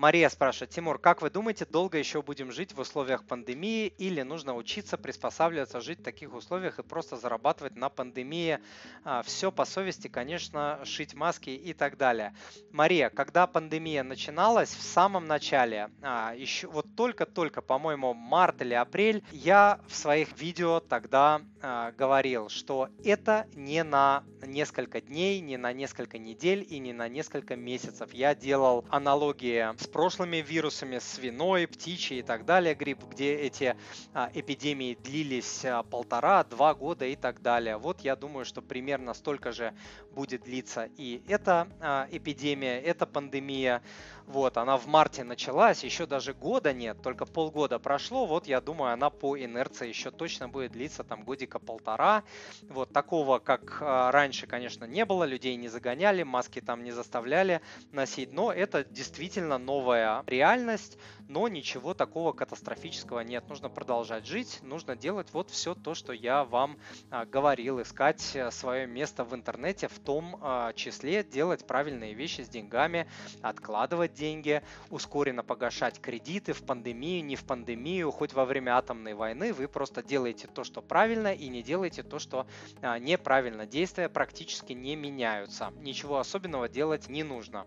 Мария спрашивает, Тимур, как вы думаете, долго еще будем жить в условиях пандемии или нужно учиться приспосабливаться, жить в таких условиях и просто зарабатывать на пандемии? А, все по совести, конечно, шить маски и так далее. Мария, когда пандемия начиналась, в самом начале, а, еще вот только-только, по-моему, март или апрель, я в своих видео тогда а, говорил, что это не на несколько дней, не на несколько недель и не на несколько месяцев. Я делал аналогии с прошлыми вирусами, свиной, птичьей и так далее, грипп, где эти а, эпидемии длились а, полтора-два года и так далее. Вот я думаю, что примерно столько же будет длиться и эта а, эпидемия, эта пандемия. Вот, она в марте началась, еще даже года нет, только полгода прошло. Вот, я думаю, она по инерции еще точно будет длиться там годика полтора. Вот, такого, как раньше, конечно, не было, людей не загоняли, маски там не заставляли носить, но это действительно новая реальность, но ничего такого катастрофического нет. Нужно продолжать жить, нужно делать вот все то, что я вам а, говорил, искать э, свое место в интернете, в том а, числе делать правильные вещи с деньгами, откладывать деньги, ускоренно погашать кредиты в пандемию, не в пандемию, хоть во время атомной войны, вы просто делаете то, что правильно, и не делаете то, что а, неправильно. Действия практически не меняются. Ничего особенного делать не нужно.